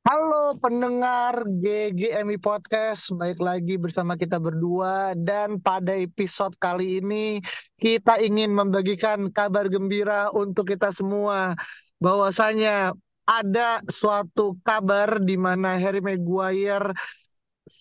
Halo pendengar GGMI Podcast, baik lagi bersama kita berdua. Dan pada episode kali ini kita ingin membagikan kabar gembira untuk kita semua. Bahwasanya ada suatu kabar di mana Harry Maguire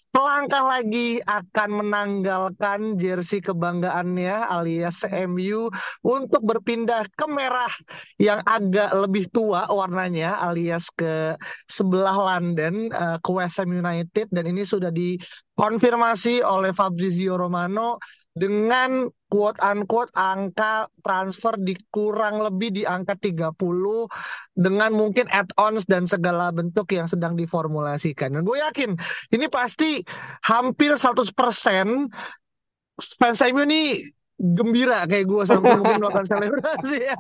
selangkah lagi akan menanggalkan jersey kebanggaannya alias MU untuk berpindah ke merah yang agak lebih tua warnanya alias ke sebelah London uh, ke West Ham United. Dan ini sudah dikonfirmasi oleh Fabrizio Romano dengan quote unquote angka transfer di kurang lebih di angka 30 dengan mungkin add-ons dan segala bentuk yang sedang diformulasikan. Dan gue yakin ini pasti hampir 100% fans MU ini gembira kayak gue sampai mungkin melakukan selebrasi.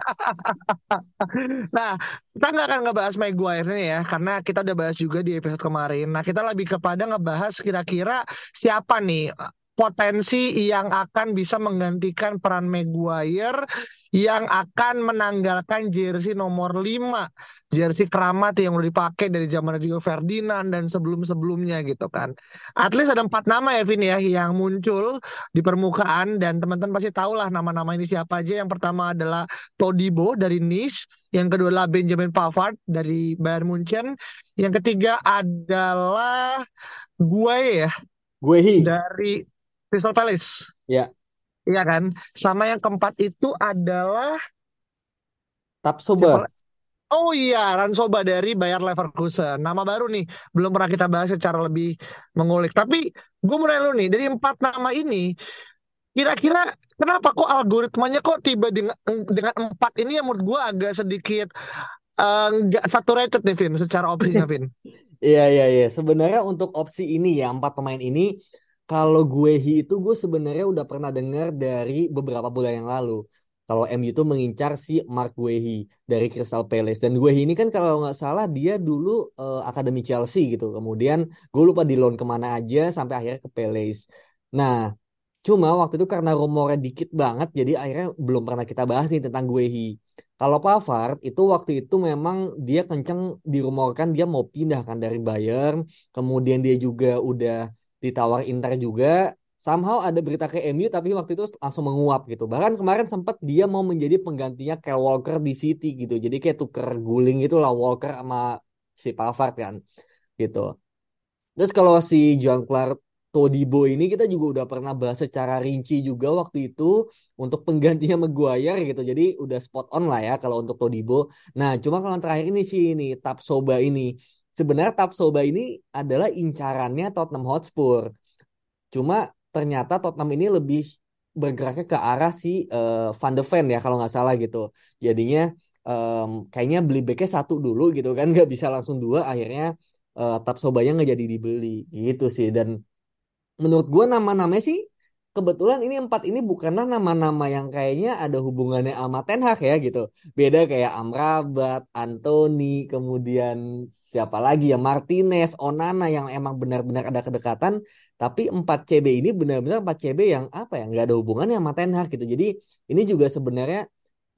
nah, kita nggak akan ngebahas Maguire nih ya, karena kita udah bahas juga di episode kemarin. Nah, kita lebih kepada ngebahas kira-kira siapa nih potensi yang akan bisa menggantikan peran Maguire yang akan menanggalkan jersey nomor 5 jersey keramat yang udah dipakai dari zaman Rio Ferdinand dan sebelum-sebelumnya gitu kan. At least ada empat nama ya Vin ya yang muncul di permukaan dan teman-teman pasti tahu lah nama-nama ini siapa aja. Yang pertama adalah Todibo dari Nice, yang kedua adalah Benjamin Pavard dari Bayern Munchen, yang ketiga adalah gue ya. Guehi. Dari Crystal Palace. Ya. Iya kan? Sama yang keempat itu adalah Tapsoba. Oh iya, Ransoba dari Bayer Leverkusen. Nama baru nih, belum pernah kita bahas secara lebih mengulik. Tapi gue mau nanya lu nih, dari empat nama ini, kira-kira kenapa kok algoritmanya kok tiba dengan dengan empat ini yang menurut gue agak sedikit nggak uh, saturated nih, Vin, secara opsinya, Vin. Iya, iya, iya. Sebenarnya untuk opsi ini ya, empat pemain ini, kalau gue itu gue sebenarnya udah pernah dengar dari beberapa bulan yang lalu. Kalau MU itu mengincar si Mark Guehi dari Crystal Palace dan Guehi ini kan kalau nggak salah dia dulu uh, akademi Chelsea gitu. Kemudian gue lupa di loan ke mana aja sampai akhirnya ke Palace. Nah, cuma waktu itu karena rumornya dikit banget jadi akhirnya belum pernah kita bahas nih tentang Guehi. Kalau Pavard itu waktu itu memang dia kenceng dirumorkan dia mau pindah kan dari Bayern. Kemudian dia juga udah ditawar Inter juga somehow ada berita ke MU tapi waktu itu langsung menguap gitu. Bahkan kemarin sempat dia mau menjadi penggantinya Kyle Walker di City gitu. Jadi kayak tuker guling gitu lah Walker sama si Pavard kan gitu. Terus kalau si John Clark Todibo ini kita juga udah pernah bahas secara rinci juga waktu itu untuk penggantinya Maguire gitu. Jadi udah spot on lah ya kalau untuk Todibo. Nah, cuma kalau terakhir ini sih ini Tapsoba ini sebenarnya Tapsoba ini adalah incarannya Tottenham Hotspur. Cuma ternyata Tottenham ini lebih bergeraknya ke arah si uh, Van de Ven ya kalau nggak salah gitu. Jadinya um, kayaknya beli backnya satu dulu gitu kan nggak bisa langsung dua akhirnya uh, Tapsobanya nggak jadi dibeli gitu sih dan menurut gue nama-namanya sih kebetulan ini empat ini bukanlah nama-nama yang kayaknya ada hubungannya sama Ten Hag ya gitu. Beda kayak Amrabat, Anthony, kemudian siapa lagi ya Martinez, Onana yang emang benar-benar ada kedekatan. Tapi 4 CB ini benar-benar 4 CB yang apa ya nggak ada hubungannya sama Ten Hag gitu. Jadi ini juga sebenarnya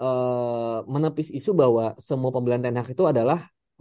uh, menepis isu bahwa semua pembelian Ten Hag itu adalah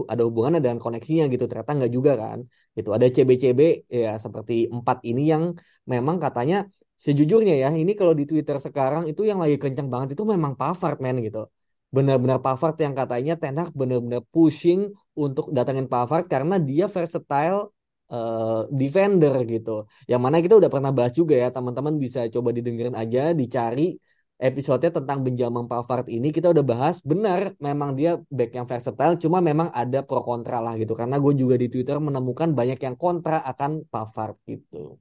ada hubungannya dengan koneksinya gitu ternyata nggak juga kan gitu ada CB-CB ya seperti empat ini yang memang katanya sejujurnya ya ini kalau di Twitter sekarang itu yang lagi kencang banget itu memang Pavard men gitu. Benar-benar Pavard yang katanya Ten Hag benar-benar pushing untuk datangin Pavard karena dia versatile uh, defender gitu. Yang mana kita udah pernah bahas juga ya teman-teman bisa coba didengerin aja dicari episode tentang Benjamin Pavard ini. Kita udah bahas benar memang dia back yang versatile cuma memang ada pro kontra lah gitu. Karena gue juga di Twitter menemukan banyak yang kontra akan Pavard gitu.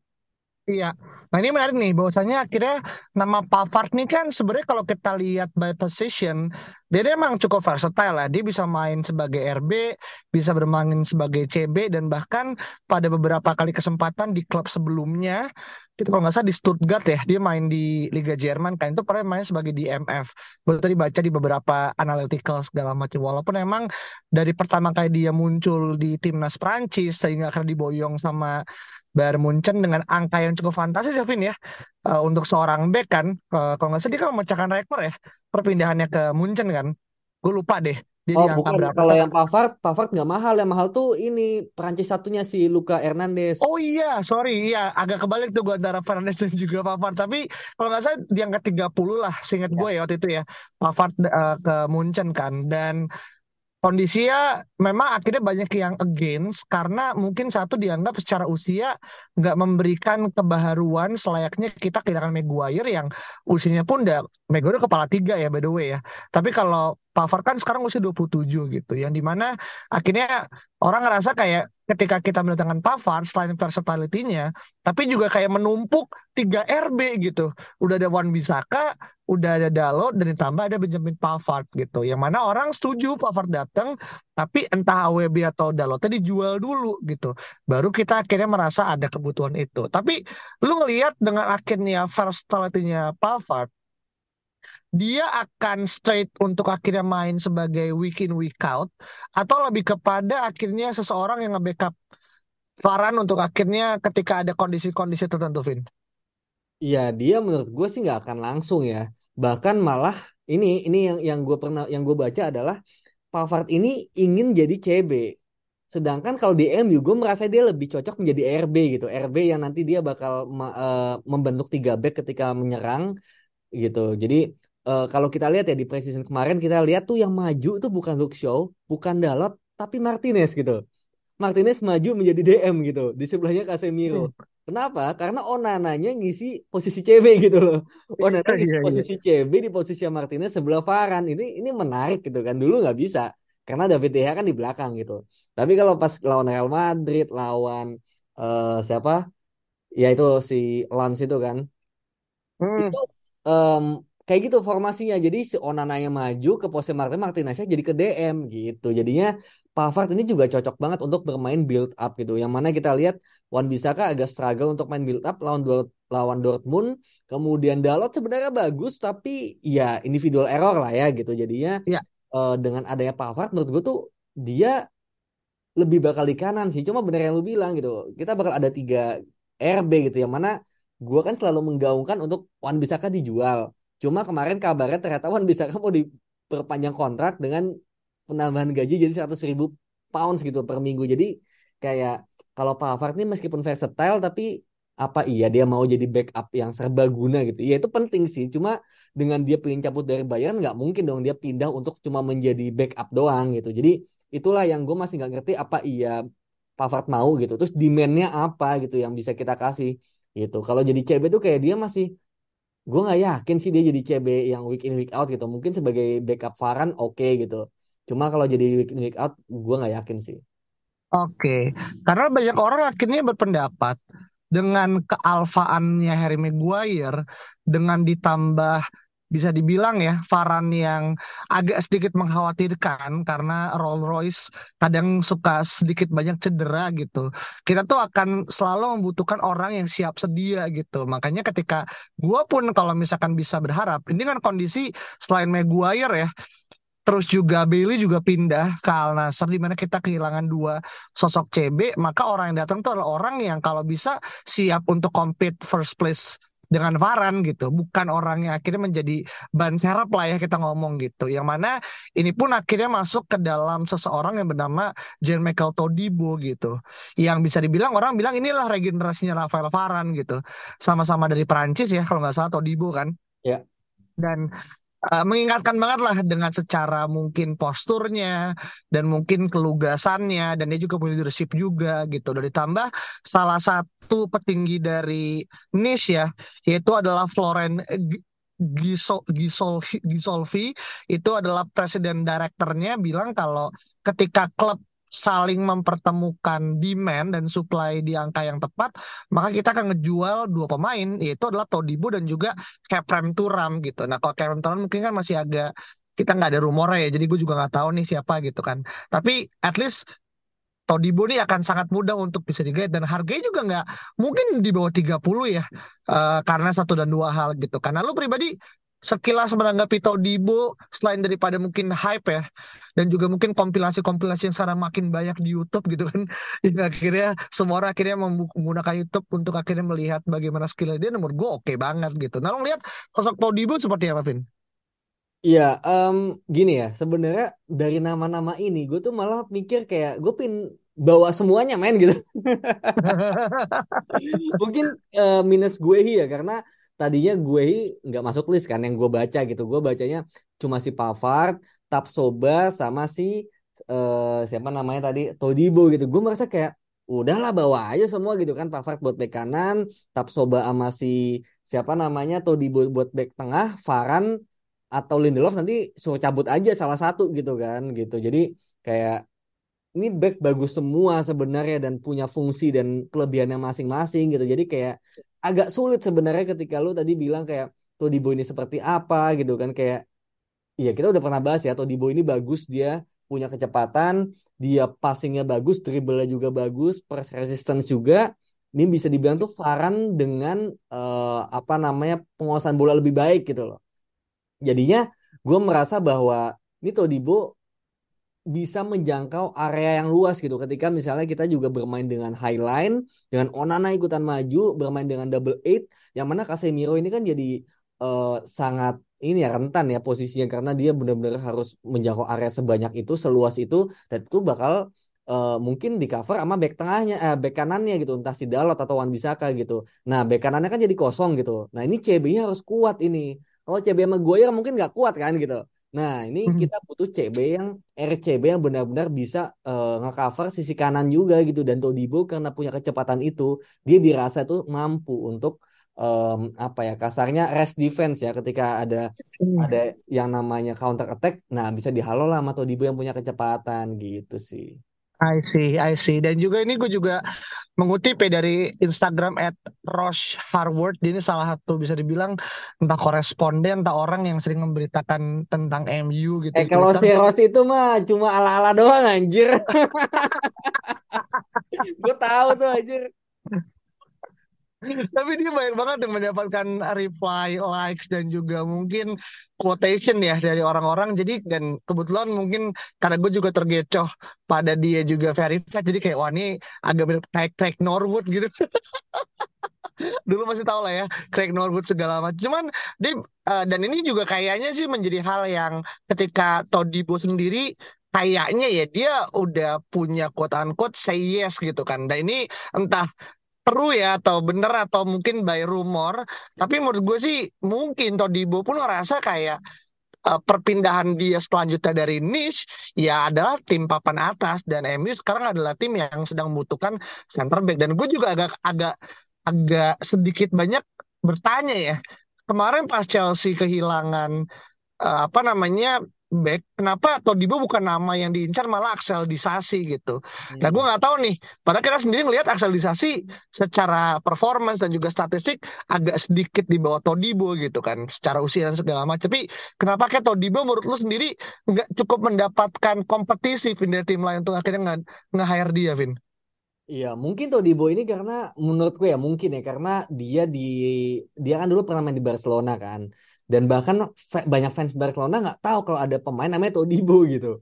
Iya. Nah ini menarik nih, bahwasanya akhirnya nama Pavard nih kan sebenarnya kalau kita lihat by position, dia, dia emang cukup versatile lah. Dia bisa main sebagai RB, bisa bermain sebagai CB, dan bahkan pada beberapa kali kesempatan di klub sebelumnya, itu kalau nggak salah di Stuttgart ya, dia main di Liga Jerman kan, itu pernah main sebagai di MF. Baru tadi baca di beberapa analytical segala macam. Walaupun emang dari pertama kali dia muncul di timnas Prancis, sehingga akan diboyong sama Bayern Munchen dengan angka yang cukup fantastis ya Vin ya. Uh, untuk seorang back kan uh, kalau nggak salah dia kan memecahkan rekor ya perpindahannya ke Munchen kan. Gue lupa deh dia Oh di angka bukan, berapa kalau tapi yang Pavard, Pavard nggak mahal. Yang mahal tuh ini Perancis satunya si Luka Hernandez. oh iya sorry. Iya agak kebalik tuh gue antara Fernandes dan juga Pavard. Tapi kalau nggak salah di angka 30 lah seingat gue Ya. ya waktu itu ya Pavard uh, ke Munchen kan. Dan Kondisinya memang akhirnya banyak yang against karena mungkin satu dianggap secara usia nggak memberikan kebaharuan selayaknya kita kehilangan Maguire yang usianya pun udah Maguire kepala tiga ya by the way ya. Tapi kalau Pavard kan sekarang usia 27 gitu yang di mana akhirnya orang ngerasa kayak ketika kita mendatangkan Pavard selain versatility-nya tapi juga kayak menumpuk 3 RB gitu. Udah ada Wan Bisaka, udah ada Dalot dan ditambah ada Benjamin Pavard gitu. Yang mana orang setuju Pavard datang, tapi entah AWB atau Dalotnya dijual dulu gitu. Baru kita akhirnya merasa ada kebutuhan itu. Tapi lu ngelihat dengan akhirnya versatility-nya Pavard, dia akan straight untuk akhirnya main sebagai week in week out atau lebih kepada akhirnya seseorang yang nge-backup Varane untuk akhirnya ketika ada kondisi-kondisi tertentu, Vin. Iya, dia menurut gue sih nggak akan langsung ya. Bahkan malah ini ini yang yang gue pernah yang gue baca adalah Pavard ini ingin jadi CB. Sedangkan kalau di MU gue merasa dia lebih cocok menjadi RB gitu. RB yang nanti dia bakal eh, membentuk tiga back ketika menyerang gitu. Jadi eh, kalau kita lihat ya di preseason kemarin kita lihat tuh yang maju tuh bukan Luke Shaw, bukan Dalot, tapi Martinez gitu. Martinez maju menjadi DM gitu. Di sebelahnya Casemiro. Hmm. Kenapa? Karena Onananya ngisi posisi CB gitu loh. Onana ngisi Iya, iya. posisi CB di posisi Martinez sebelah Varane. Ini ini menarik gitu kan. Dulu nggak bisa. Karena David De Gea kan di belakang gitu. Tapi kalau pas lawan Real Madrid, lawan eh, siapa? Ya itu si Lance itu kan Hmm. itu em, kayak gitu formasinya. Jadi si Onananya maju ke posisi Martin Martineznya jadi ke DM gitu. Jadinya Pavard ini juga cocok banget untuk bermain build up gitu. Yang mana kita lihat Wan Bisaka agak struggle untuk main build up lawan lawan Dortmund. Kemudian Dalot sebenarnya bagus tapi ya individual error lah ya gitu. Jadinya Ya, eh, dengan adanya Pavard menurut gue tuh dia lebih bakal di kanan sih. Cuma bener yang lu bilang gitu. Kita bakal ada tiga RB gitu. Yang mana gue kan selalu menggaungkan untuk Wan Bisaka dijual. Cuma kemarin kabarnya ternyata Wan Bisaka mau diperpanjang kontrak dengan penambahan gaji jadi 100 ribu pounds gitu per minggu. Jadi kayak kalau Pavard ini meskipun versatile tapi apa iya dia mau jadi backup yang serbaguna gitu. Ya itu penting sih. Cuma dengan dia pengen cabut dari Bayern nggak mungkin dong dia pindah untuk cuma menjadi backup doang gitu. Jadi itulah yang gue masih nggak ngerti apa iya Pavard mau gitu. Terus demand-nya apa gitu yang bisa kita kasih gitu. Kalau jadi CB tuh kayak dia masih gue nggak yakin sih dia jadi CB yang week in week out gitu. Mungkin sebagai backup Varane oke gitu. Cuma kalau jadi week in week out gue nggak yakin sih. Oke, karena banyak orang akhirnya berpendapat dengan kealfaannya Harry Maguire dengan ditambah bisa dibilang ya Varane yang agak sedikit mengkhawatirkan karena Rolls Royce kadang suka sedikit banyak cedera gitu. Kita tuh akan selalu membutuhkan orang yang siap sedia gitu. Makanya ketika gua pun kalau misalkan bisa berharap ini kan kondisi selain Maguire ya Terus juga Bailey juga pindah ke Al Nassr di mana kita kehilangan dua sosok CB, maka orang yang datang tuh adalah orang yang kalau bisa siap untuk compete first place dengan Varane gitu, bukan orang yang akhirnya menjadi ban serap lah ya kita ngomong gitu. Yang mana ini pun akhirnya masuk ke dalam seseorang yang bernama Jean Michael Todibo gitu. Yang bisa dibilang orang bilang inilah regenerasinya Rafael Varane gitu. Sama-sama dari Perancis ya kalau nggak salah Todibo kan. Ya. Dan Uh, mengingatkan banget lah dengan secara mungkin posturnya dan mungkin kelugasannya dan dia juga punya leadership juga gitu. Dan ditambah salah satu petinggi dari Nice ya, yaitu adalah Florent G- Gisol, Gisol, Gisolfi itu adalah presiden direkturnya bilang kalau ketika klub saling mempertemukan demand dan supply di angka yang tepat, maka kita akan ngejual dua pemain, yaitu adalah Todibo dan juga Keprem Turam gitu. Nah kalau Keprem Turam mungkin kan masih agak kita nggak ada rumornya ya, jadi gue juga nggak tahu nih siapa gitu kan. Tapi at least Todibo ini akan sangat mudah untuk bisa digait dan harganya juga nggak mungkin di bawah 30 ya uh, karena satu dan dua hal gitu. Karena lu pribadi sekilas menanggapi Todibo selain daripada mungkin hype ya dan juga mungkin kompilasi-kompilasi yang sekarang makin banyak di YouTube gitu kan yang akhirnya semua orang akhirnya menggunakan YouTube untuk akhirnya melihat bagaimana skill dia nomor gue oke okay banget gitu nah lo lihat sosok Todibo seperti apa Vin? Iya, um, gini ya sebenarnya dari nama-nama ini gue tuh malah mikir kayak gue pin bawa semuanya main gitu mungkin uh, minus gue ya karena tadinya gue nggak masuk list kan yang gue baca gitu. Gue bacanya cuma si Pavard, Tapsoba sama si uh, siapa namanya tadi? Todibo gitu. Gue merasa kayak udahlah bawa aja semua gitu kan. Pavard buat bek kanan Tapsoba sama si siapa namanya Todibo buat bek tengah Varan atau Lindelof nanti suruh cabut aja salah satu gitu kan gitu. Jadi kayak ini back bagus semua sebenarnya dan punya fungsi dan kelebihannya masing-masing gitu. Jadi kayak agak sulit sebenarnya ketika lu tadi bilang kayak Todibo ini seperti apa gitu kan. Kayak iya kita udah pernah bahas ya Todibo ini bagus dia punya kecepatan dia passingnya bagus dribblenya juga bagus press resistance juga. Ini bisa dibilang tuh Varan dengan uh, apa namanya penguasaan bola lebih baik gitu loh. Jadinya gue merasa bahwa ini Todibo bisa menjangkau area yang luas gitu. Ketika misalnya kita juga bermain dengan highline, dengan Onana ikutan maju, bermain dengan double eight, yang mana Casemiro ini kan jadi uh, sangat ini ya rentan ya posisinya karena dia benar-benar harus menjangkau area sebanyak itu, seluas itu, dan itu bakal uh, mungkin di cover sama back tengahnya, eh, back kanannya gitu, entah si Dalot atau Wan Bisaka gitu. Nah, back kanannya kan jadi kosong gitu. Nah, ini CB-nya harus kuat ini. Kalau CB sama Goyer mungkin nggak kuat kan gitu. Nah, ini hmm. kita butuh CB yang RCB yang benar-benar bisa uh, ngecover sisi kanan juga gitu dan Todibo karena punya kecepatan itu, dia dirasa tuh mampu untuk um, apa ya kasarnya rest defense ya ketika ada hmm. ada yang namanya counter attack, nah bisa dihalau lah sama Todibo yang punya kecepatan gitu sih. I see, I see. Dan juga ini gue juga mengutip ya dari Instagram at Rosh Harvard. Ini salah satu bisa dibilang entah koresponden, entah orang yang sering memberitakan tentang MU gitu. Eh kalau si Rosh itu mah cuma ala-ala doang anjir. gue tahu tuh anjir. Tapi dia banyak banget yang mendapatkan reply, likes dan juga mungkin quotation ya dari orang-orang. Jadi dan kebetulan mungkin karena gue juga tergecoh pada dia juga verified. Jadi kayak wah ini agak kayak Craig Norwood gitu. Dulu masih tahu lah ya Craig Norwood segala macam. Cuman dia uh, dan ini juga kayaknya sih menjadi hal yang ketika Todibo sendiri kayaknya ya dia udah punya quote unquote say yes gitu kan. Dan ini entah seru ya atau bener atau mungkin by rumor. Tapi menurut gue sih mungkin Todibo pun ngerasa kayak uh, perpindahan dia selanjutnya dari niche ya adalah tim papan atas. Dan MU sekarang adalah tim yang sedang membutuhkan center back. Dan gue juga agak agak agak sedikit banyak bertanya ya. Kemarin pas Chelsea kehilangan uh, apa namanya back, kenapa Todibo bukan nama yang diincar malah Axel Disasi gitu. Hmm. Nah gue nggak tahu nih, padahal kita sendiri ngelihat Axel Disasi secara performance dan juga statistik agak sedikit di bawah Todibo gitu kan, secara usia dan segala macam. Tapi kenapa kayak Todibo menurut lu sendiri nggak cukup mendapatkan kompetisi Vin dari tim lain untuk akhirnya nge-hire dia, Vin? Iya, mungkin Todibo ini karena menurutku ya mungkin ya karena dia di dia kan dulu pernah main di Barcelona kan dan bahkan banyak fans Barcelona nggak tahu kalau ada pemain namanya Todibo gitu.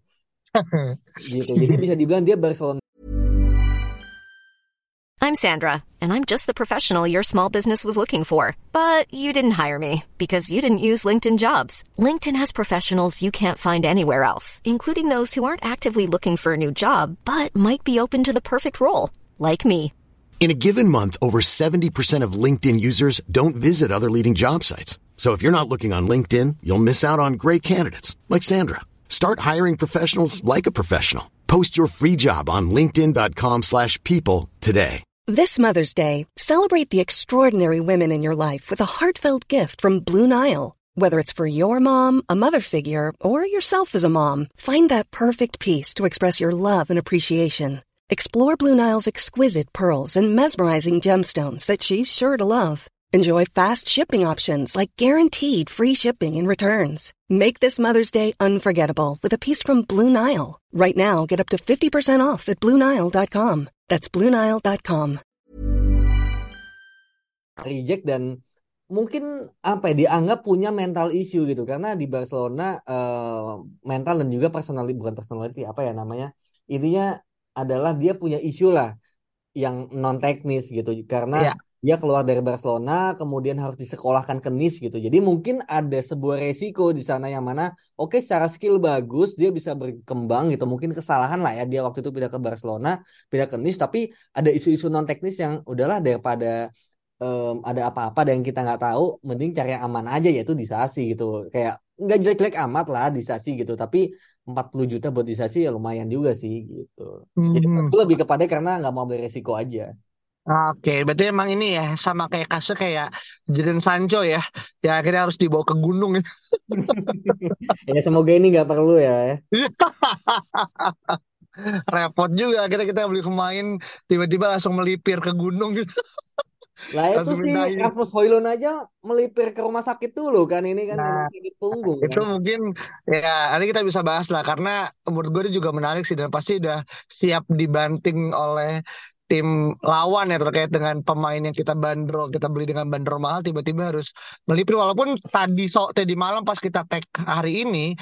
Gitu jadi bisa dibilang dia Barcelona I'm Sandra and I'm just the professional your small business was looking for. But you didn't hire me because you didn't use LinkedIn Jobs. LinkedIn has professionals you can't find anywhere else including those who aren't actively looking for a new job but might be open to the perfect role like me. In a given month over 70% of LinkedIn users don't visit other leading job sites So if you're not looking on LinkedIn, you'll miss out on great candidates like Sandra. Start hiring professionals like a professional. Post your free job on linkedin.com/people today. This Mother's Day, celebrate the extraordinary women in your life with a heartfelt gift from Blue Nile. Whether it's for your mom, a mother figure, or yourself as a mom, find that perfect piece to express your love and appreciation. Explore Blue Nile's exquisite pearls and mesmerizing gemstones that she's sure to love. Enjoy fast shipping options like guaranteed free shipping and returns. Make this Mother's Day unforgettable with a piece from Blue Nile. Right now, get up to 50% off at BlueNile.com. That's BlueNile.com. reject dan mungkin apa ya dianggap punya mental issue gitu karena di Barcelona eh, mental dan juga personality bukan personality apa ya namanya intinya adalah dia punya isu lah yang non teknis gitu karena Iya. Dia keluar dari Barcelona kemudian harus disekolahkan ke Nice gitu jadi mungkin ada sebuah resiko di sana yang mana oke secara skill bagus dia bisa berkembang gitu mungkin kesalahan lah ya dia waktu itu pindah ke Barcelona pindah ke Nice tapi ada isu-isu non teknis yang udahlah daripada em, ada apa-apa dan kita nggak tahu, mending cari yang aman aja yaitu di Sasi gitu. Kayak nggak jelek-jelek amat lah di Sasi gitu, tapi 40 juta buat di Sasi ya lumayan juga sih gitu. Jadi Hmm. lebih kepada karena nggak mau ambil resiko aja. Oke, berarti emang ini ya sama kayak kasus kayak Jadon Sancho ya, ya akhirnya harus dibawa ke gunung ya. Ya semoga ini nggak perlu ya. Repot juga akhirnya kita beli pemain tiba-tiba langsung melipir ke gunung gitu. Lah itu sih. Rasmus Højlund aja melipir ke rumah sakit dulu kan ini kan Nah, sakit punggung itu kan. mungkin ya nanti kita bisa bahas lah karena menurut gue juga menarik sih dan pasti udah siap dibanting oleh tim lawan ya terkait dengan pemain yang kita bandrol kita beli dengan bandrol mahal tiba-tiba harus melipir. Walaupun tadi so tadi malam pas kita tag hari ini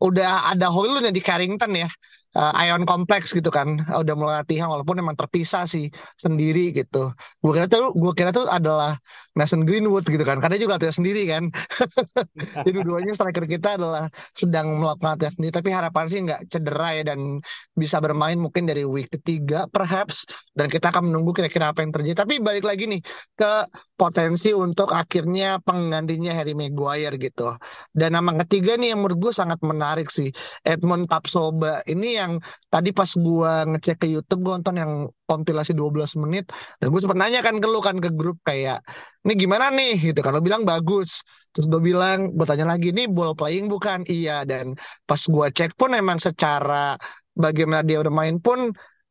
udah ada Hoylund yang di Carrington ya eh, Ion Complex gitu kan. Udah mulai latihan walaupun emang terpisah sih sendiri gitu. Gue kira tuh gue kira tuh adalah Mason Greenwood gitu kan karena juga latihan sendiri kan. Jadi dua-duanya striker kita adalah sedang melakukan latihan sendiri tapi harapan sih nggak cedera ya dan bisa bermain mungkin dari week ketiga perhaps dan kita akan menunggu kira-kira apa yang terjadi. Tapi balik lagi nih ke potensi untuk akhirnya penggantinya Harry Maguire gitu. Dan nama ketiga nih yang menurut gue sangat menarik sih Edmund Tapsoba. Ini yang tadi pas gua ngecek ke YouTube gue nonton yang kompilasi 12 menit dan gue sempat nanya kan ke lu kan ke grup kayak ini gimana nih? Gitu kan lo bilang bagus. Terus gue bilang gue tanya lagi nih ball playing bukan? Iya dan pas gua cek pun emang secara bagaimana dia bermain pun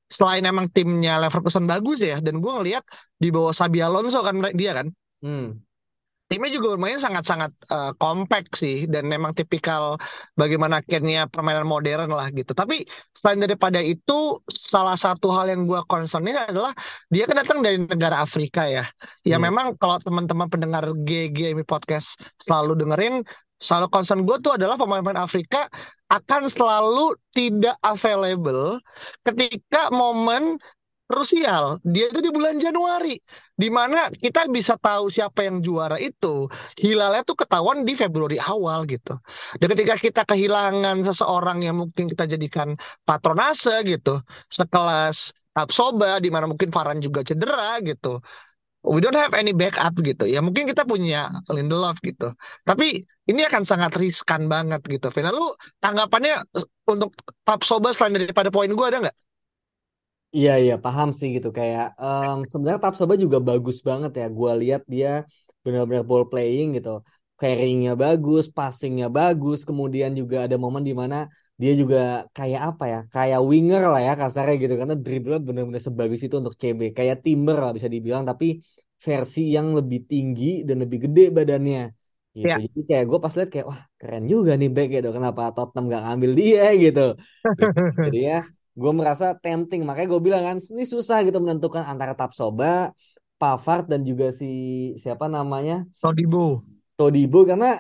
selain emang timnya Leverkusen bagus ya dan gue ngelihat di bawah Xabi Alonso kan dia kan. Hmm. Timnya juga bermain sangat-sangat eh, kompak sih dan memang tipikal bagaimana akhirnya permainan modern lah gitu. Tapi selain daripada itu salah satu hal yang gua concernin adalah dia kan datang dari negara Afrika ya. Ya Hmm. memang kalau teman-teman pendengar GGMI podcast selalu dengerin selalu concern gue tuh adalah pemain-pemain Afrika akan selalu tidak available ketika momen krusial. Dia itu di bulan Januari, di mana kita bisa tahu siapa yang juara itu. Hilalnya tuh ketahuan di Februari awal gitu. Dan ketika kita kehilangan seseorang yang mungkin kita jadikan patronase gitu, sekelas Tapsoba, di mana mungkin Varane juga cedera gitu. We don't have any backup gitu. Ya mungkin kita punya Lindelof gitu. Tapi ini akan sangat riskan banget gitu. Vina, lu tanggapannya eh, untuk Tapsoba selain daripada poin gue ada nggak? Iya iya paham sih gitu kayak em, sebenarnya Tapsoba juga bagus banget ya. Gua lihat dia benar-benar ball playing gitu. Carrying-nya bagus, passing-nya bagus, kemudian juga ada momen di mana dia juga kayak apa ya? Kayak winger lah ya kasarnya gitu karena dribble benar-benar sebagus itu untuk CB. Kayak Timber lah bisa dibilang tapi versi yang lebih tinggi dan lebih gede badannya gitu. Ya. Jadi kayak gue pas lihat kayak wah keren juga nih back gitu. Kenapa Tottenham gak ngambil dia gitu. Gitu. Jadi ya gue merasa tempting. Makanya gue bilang kan ini susah gitu menentukan antara Tapsoba, Pavard dan juga si siapa namanya? Todibo. Todibo karena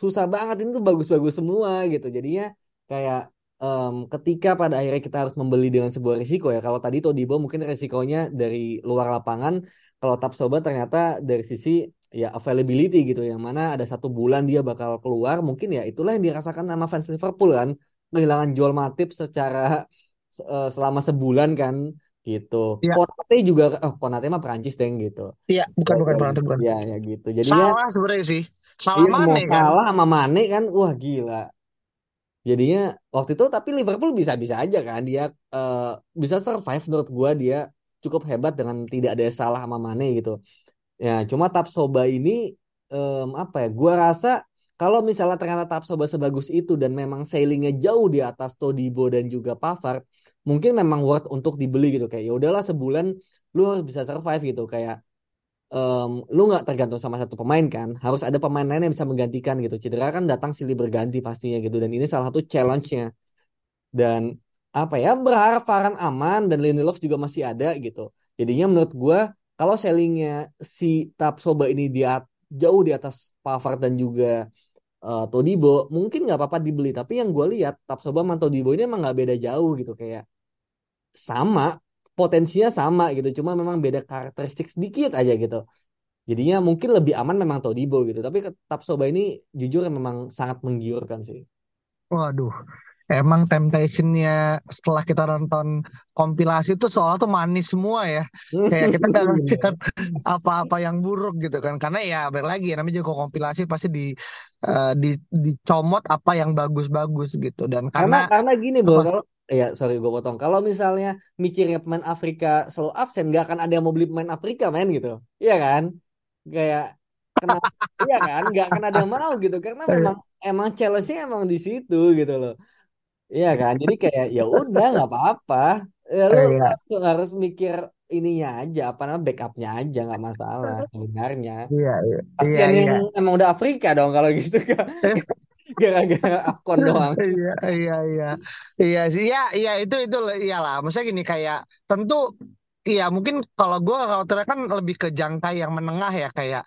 susah banget. Ini tuh bagus-bagus semua gitu. Jadinya kayak em, ketika pada akhirnya kita harus membeli dengan sebuah risiko ya. Kalau tadi Todibo mungkin risikonya dari luar lapangan. Kalau Tapsoba ternyata dari sisi ya availability gitu. Yang mana ada satu bulan dia bakal keluar mungkin ya itulah yang dirasakan sama fans Liverpool kan. Kehilangan Joel Matip secara eh, selama sebulan kan gitu. Iya. Konate juga oh Konate mah Prancis deng gitu. Iya, bukan bukan bukan bukan. Ya ya gitu. Jadinya Salah sebenarnya sih. Salah iya Mane kan. salah sama Mane kan wah gila. Jadinya waktu itu tapi Liverpool bisa-bisa aja kan dia eh, bisa survive menurut gua dia cukup hebat dengan tidak ada salah sama Mane gitu. Ya cuma Tapsoba ini em, apa ya? Gua rasa Kalau misalnya ternyata Tapsoba sebagus itu dan memang sailingnya jauh di atas Todibo dan juga Pavard, mungkin memang worth untuk dibeli gitu. Kayak ya udahlah sebulan lu bisa survive gitu. Kayak um, lu nggak tergantung sama satu pemain kan harus ada pemain lain yang bisa menggantikan gitu. Cedera kan datang silih berganti pastinya gitu. Dan ini salah satu challenge-nya. Dan apa ya berharap Varane aman dan Lindelof juga masih ada gitu. Jadinya menurut gue kalau sellingnya si Tapsoba ini dia jauh di atas Pavard dan juga uh, Todibo mungkin nggak apa-apa dibeli. Tapi yang gue lihat Tapsoba sama Todibo ini emang nggak beda jauh gitu. Kayak sama potensinya sama gitu cuma memang beda karakteristik sedikit aja gitu jadinya mungkin lebih aman memang Todibo gitu tapi Tapsoba ini jujur memang sangat menggiurkan sih Waduh, emang temptationnya setelah kita nonton kompilasi itu soal tuh manis semua ya. Kayak kita nggak ngeliat apa-apa yang buruk gitu kan. Karena ya balik lagi namanya juga kompilasi pasti di uh, di dicomot apa yang bagus-bagus gitu. Dan karena karena karena gini bro kalau ya sorry gue potong. Kalau misalnya mikirnya pemain Afrika selalu absen nggak akan ada yang mau beli pemain Afrika main gitu. Iya kan? Kayak kenapa iya kan? Nggak akan ada yang mau gitu. Karena memang emang challenge-nya emang di situ gitu loh. Iya kan? Jadi kayak ya udah nggak apa-apa. Ya lu Iya, harus, harus mikir ininya aja apa namanya backupnya aja nggak masalah sebenarnya. Iya, iya, iya, kasihan yang iya. emang udah Afrika dong kalau gitu kan gara-gara Afcon doang. Iya, iya, iya, iya sih, ya, iya itu itu iyalah. Maksudnya gini kayak tentu, iya mungkin kalau gue khawatirnya kan lebih ke jangka yang menengah ya kayak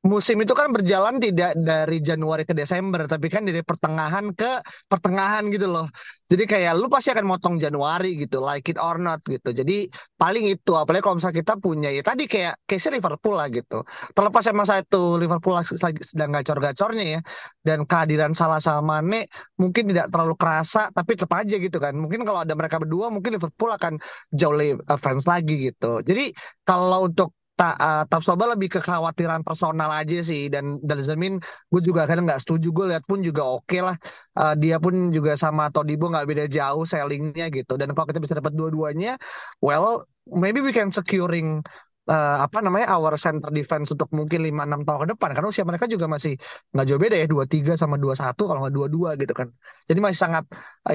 musim itu kan berjalan tidak dari Januari ke Desember, tapi kan dari pertengahan ke pertengahan gitu loh. Jadi kayak lu pasti akan motong Januari gitu, like it or not gitu. Jadi paling itu, apalagi kalau misalnya kita punya ya tadi kayak case Liverpool lah gitu. Terlepas emang saya itu Liverpool lagi sedang gacor-gacornya ya, dan kehadiran Salah sama Mane mungkin tidak terlalu kerasa, tapi tetap aja gitu kan. Mungkin kalau ada mereka berdua, mungkin Liverpool akan jauh lebih fans lagi gitu. Jadi kalau untuk tak uh, Tapsoba lebih ke kekhawatiran personal aja sih. Dan dan Zamin gue juga kadang nggak setuju. Gue lihat pun juga oke okay lah. Uh, dia pun juga sama Todibo nggak beda jauh sellingnya gitu. Dan kalau kita bisa dapat dua-duanya well maybe we can securing uh, apa namanya our center defense untuk mungkin 5-6 tahun ke depan. Karena usia mereka juga masih nggak jauh beda ya 23 sama 21 kalau nggak 22 gitu kan. Jadi masih sangat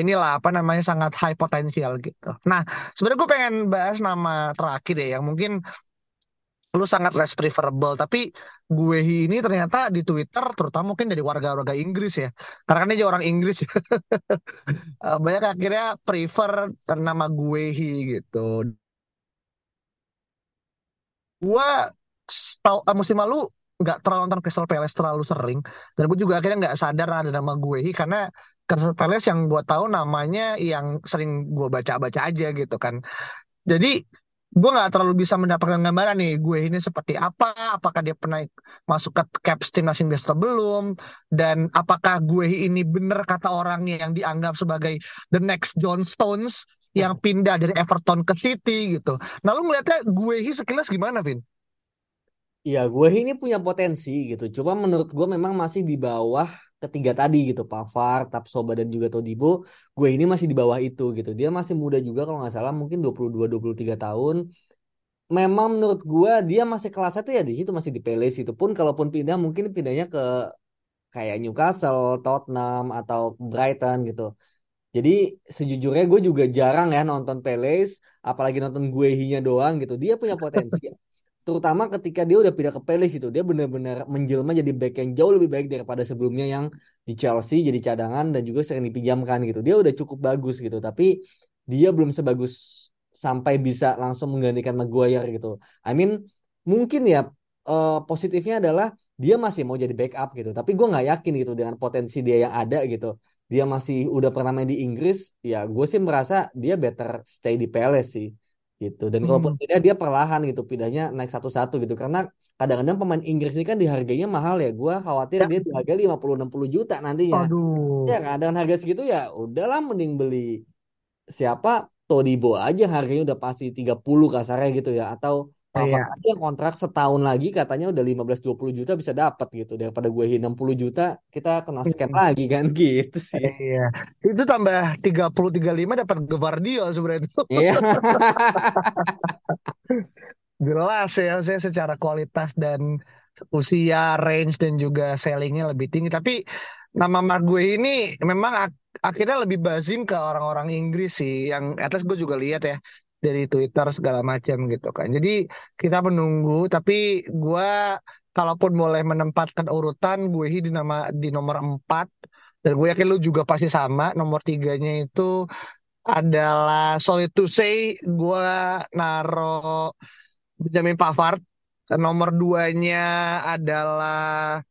inilah apa namanya sangat high potensial gitu. Nah sebenarnya gue pengen bahas nama terakhir deh yang mungkin lu sangat less preferable. Tapi gue ini ternyata di Twitter terutama mungkin dari warga-warga Inggris ya. Karena kan dia orang Inggris ya. Eh, banyak akhirnya prefer nama gue gitu. Gue tahu uh, musim lalu nggak terlalu nonton Crystal Palace terlalu sering. Dan gue juga akhirnya nggak sadar ada nama gue karena Crystal Palace yang gue tahu namanya yang sering gue baca-baca aja gitu kan. Jadi gue nggak terlalu bisa mendapatkan gambaran nih gue ini seperti apa apakah dia pernah masuk ke caps timnas Inggris atau belum dan apakah gue ini bener kata orang yang dianggap sebagai the next John Stones yang pindah dari Everton ke City gitu nah lu ngeliatnya gue ini sekilas gimana Vin? Iya, gue ini punya potensi gitu. Cuma menurut gue memang masih di bawah ketiga tadi gitu. Pavard, Tapsoba dan juga Todibo. Gue ini masih di bawah itu gitu. Dia masih muda juga kalau nggak salah mungkin 22-23 tahun. Memang menurut gue dia masih kelasnya tuh ya di situ masih di Palace itu pun kalaupun pindah mungkin pindahnya ke kayak Newcastle, Tottenham atau Brighton gitu. Jadi sejujurnya gue juga jarang ya nonton Palace, apalagi nonton gue nya doang gitu. Dia punya potensi terutama ketika dia udah pindah ke Palace itu dia benar-benar menjelma jadi back yang jauh lebih baik daripada sebelumnya yang di Chelsea jadi cadangan dan juga sering dipinjamkan gitu. Dia udah cukup bagus gitu tapi dia belum sebagus sampai bisa langsung menggantikan Maguire gitu. I mean mungkin ya uh, positifnya adalah dia masih mau jadi backup gitu. Tapi gue nggak yakin gitu dengan potensi dia yang ada gitu. Dia masih udah pernah main di Inggris ya gue sih merasa dia better stay di Palace sih gitu. Dan kalaupun Hmm. pindah dia perlahan gitu pindahnya naik satu-satu gitu. Karena kadang-kadang pemain Inggris ini kan dihargainya mahal ya. Gue khawatir Ya, dia dihargai 50-60 juta nantinya. Ya aduh. kan? Dengan harga segitu ya udahlah mending beli siapa? Todibo aja harganya udah pasti 30 kasarnya gitu ya. Atau Iya. aja yang kontrak setahun lagi katanya udah 15-20 juta bisa dapat gitu daripada gue 60 juta kita kena scam Hmm. lagi kan gitu sih Iya. Itu tambah 30 35 dapat Gvardiol sebenarnya itu. iya Jelas ya saya secara kualitas dan usia, range dan juga sellingnya lebih tinggi. Tapi nama Mark gue ini memang ak akhirnya lebih buzzing ke orang-orang Inggris sih, yang at least gue juga lihat ya dari Twitter segala macam gitu kan. Jadi kita menunggu, tapi gue kalaupun boleh menempatkan urutan, gue di nama di nomor 4 dan gue yakin lu juga pasti sama. Nomor tiganya itu adalah solid to say gue naro Benjamin Pavard nomor duanya adalah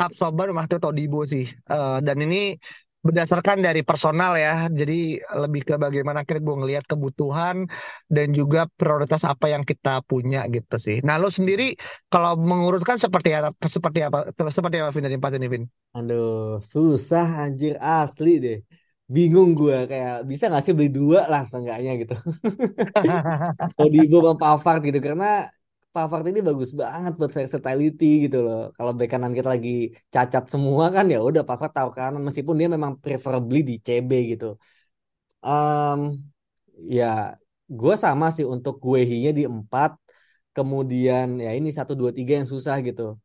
nomor satu Todibo sih uh, dan ini berdasarkan dari personal ya. Jadi lebih ke bagaimana kita gue ngelihat kebutuhan dan juga prioritas apa yang kita punya gitu sih. Nah lo sendiri kalau mengurutkan seperti apa seperti apa seperti apa Vin dari empat ini Vin? Aduh susah anjir asli deh. Bingung gue kayak bisa gak sih beli dua lah seenggaknya gitu. Odibo sama Pavard gitu karena Pavard ini bagus banget buat versatility gitu loh. Kalau bek kanan kita lagi cacat semua kan ya udah Pavard tahu kanan meskipun dia memang preferably di CB gitu. Um, ya gue sama sih untuk gue nya di empat kemudian ya ini satu dua tiga yang susah gitu.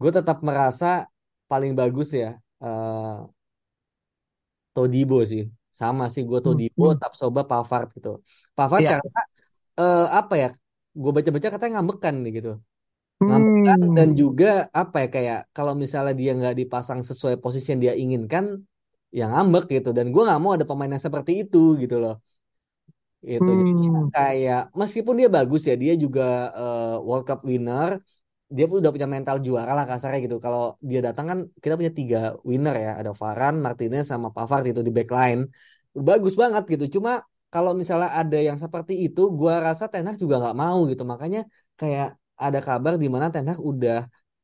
Gue tetap merasa paling bagus ya. Uh, Todibo sih. Sama sih gue Todibo, hmm. Tapsoba, Pavard gitu. Pavard yeah. karena uh, apa ya? Gue baca-baca katanya ngambekan nih gitu. Ngambekan hmm. dan juga apa ya kayak kalau misalnya dia nggak dipasang sesuai posisi yang dia inginkan, yang ngambek gitu. Dan gue nggak mau ada pemain yang seperti itu gitu loh. Itu hmm. kayak meskipun dia bagus ya, dia juga uh, World Cup winner dia pun udah punya mental juara lah kasarnya gitu. Kalau dia datang kan kita punya tiga winner ya, ada Varane, Martinez sama Pavard itu di backline. Bagus banget gitu. Cuma kalau misalnya ada yang seperti itu, gua rasa Ten Hag juga nggak mau gitu. Makanya kayak ada kabar di mana Ten Hag udah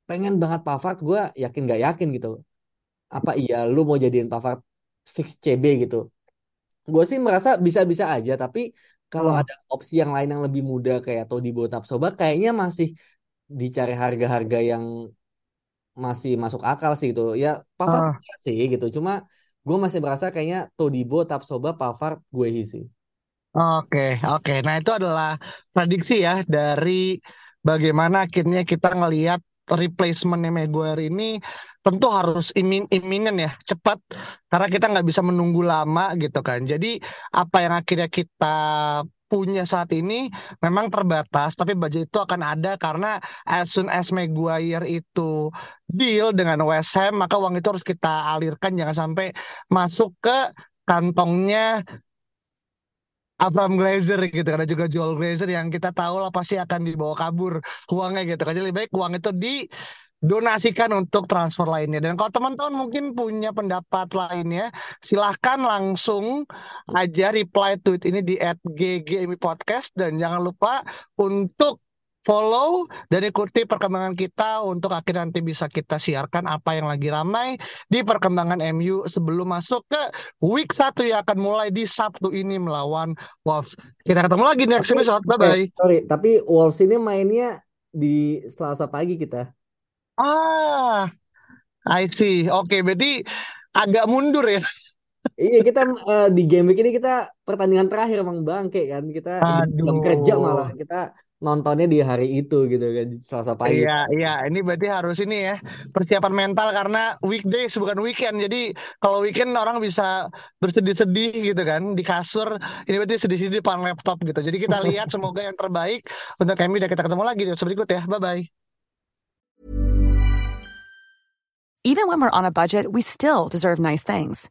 pengen banget Pavard, gua yakin nggak yakin gitu. Apa iya lu mau jadiin Pavard fix CB gitu? Gue sih merasa bisa-bisa aja, tapi kalau hmm. ada opsi yang lain yang lebih muda kayak Todibo Tapsoba kayaknya masih dicari harga-harga yang masih masuk akal sih itu ya Pavard uh. sih gitu cuma gue masih berasa kayaknya Todibo Tapsoba Pavard gue sih oke oke. Nah itu adalah prediksi ya dari bagaimana akhirnya kita ngelihat replacement Maguire ini tentu harus imin iminen ya cepat. Karena kita nggak bisa menunggu lama gitu kan. Jadi apa yang akhirnya kita punya saat ini memang terbatas, tapi budget itu akan ada karena as soon as Maguire itu deal dengan West Ham, maka uang itu harus kita alirkan jangan sampai masuk ke kantongnya Abraham Glazer gitu karena juga Joel Glazer yang kita tahu lah pasti akan dibawa kabur uangnya gitu kan lebih baik uang itu di donasikan untuk transfer lainnya. Dan kalau teman-teman mungkin punya pendapat lainnya, silahkan langsung aja reply tweet ini di @ggmi podcast dan jangan lupa untuk follow dan ikuti perkembangan kita untuk akhirnya nanti bisa kita siarkan apa yang lagi ramai di perkembangan MU sebelum masuk ke week 1 yang akan mulai di Sabtu ini melawan Wolves. Kita ketemu lagi next episode. Bye bye. Eh, sorry, tapi Wolves ini mainnya di Selasa pagi kita. Ah, I see. Oke, berarti agak mundur ya. Iya kita uh, di game ini kita pertandingan terakhir emang bangke kan? Kita jam kerja malah kita nontonnya di hari itu gitu kan Selasa pagi. Iya iya. Ini berarti harus ini ya persiapan mental karena weekdays bukan weekend. Jadi kalau weekend orang bisa bersedih-sedih gitu kan di kasur. Ini berarti sedih-sedih depan laptop gitu. Jadi kita lihat semoga yang terbaik untuk kami dan kita ketemu lagi di episode berikut ya. Bye bye. Even when we're on a budget, we still deserve nice things.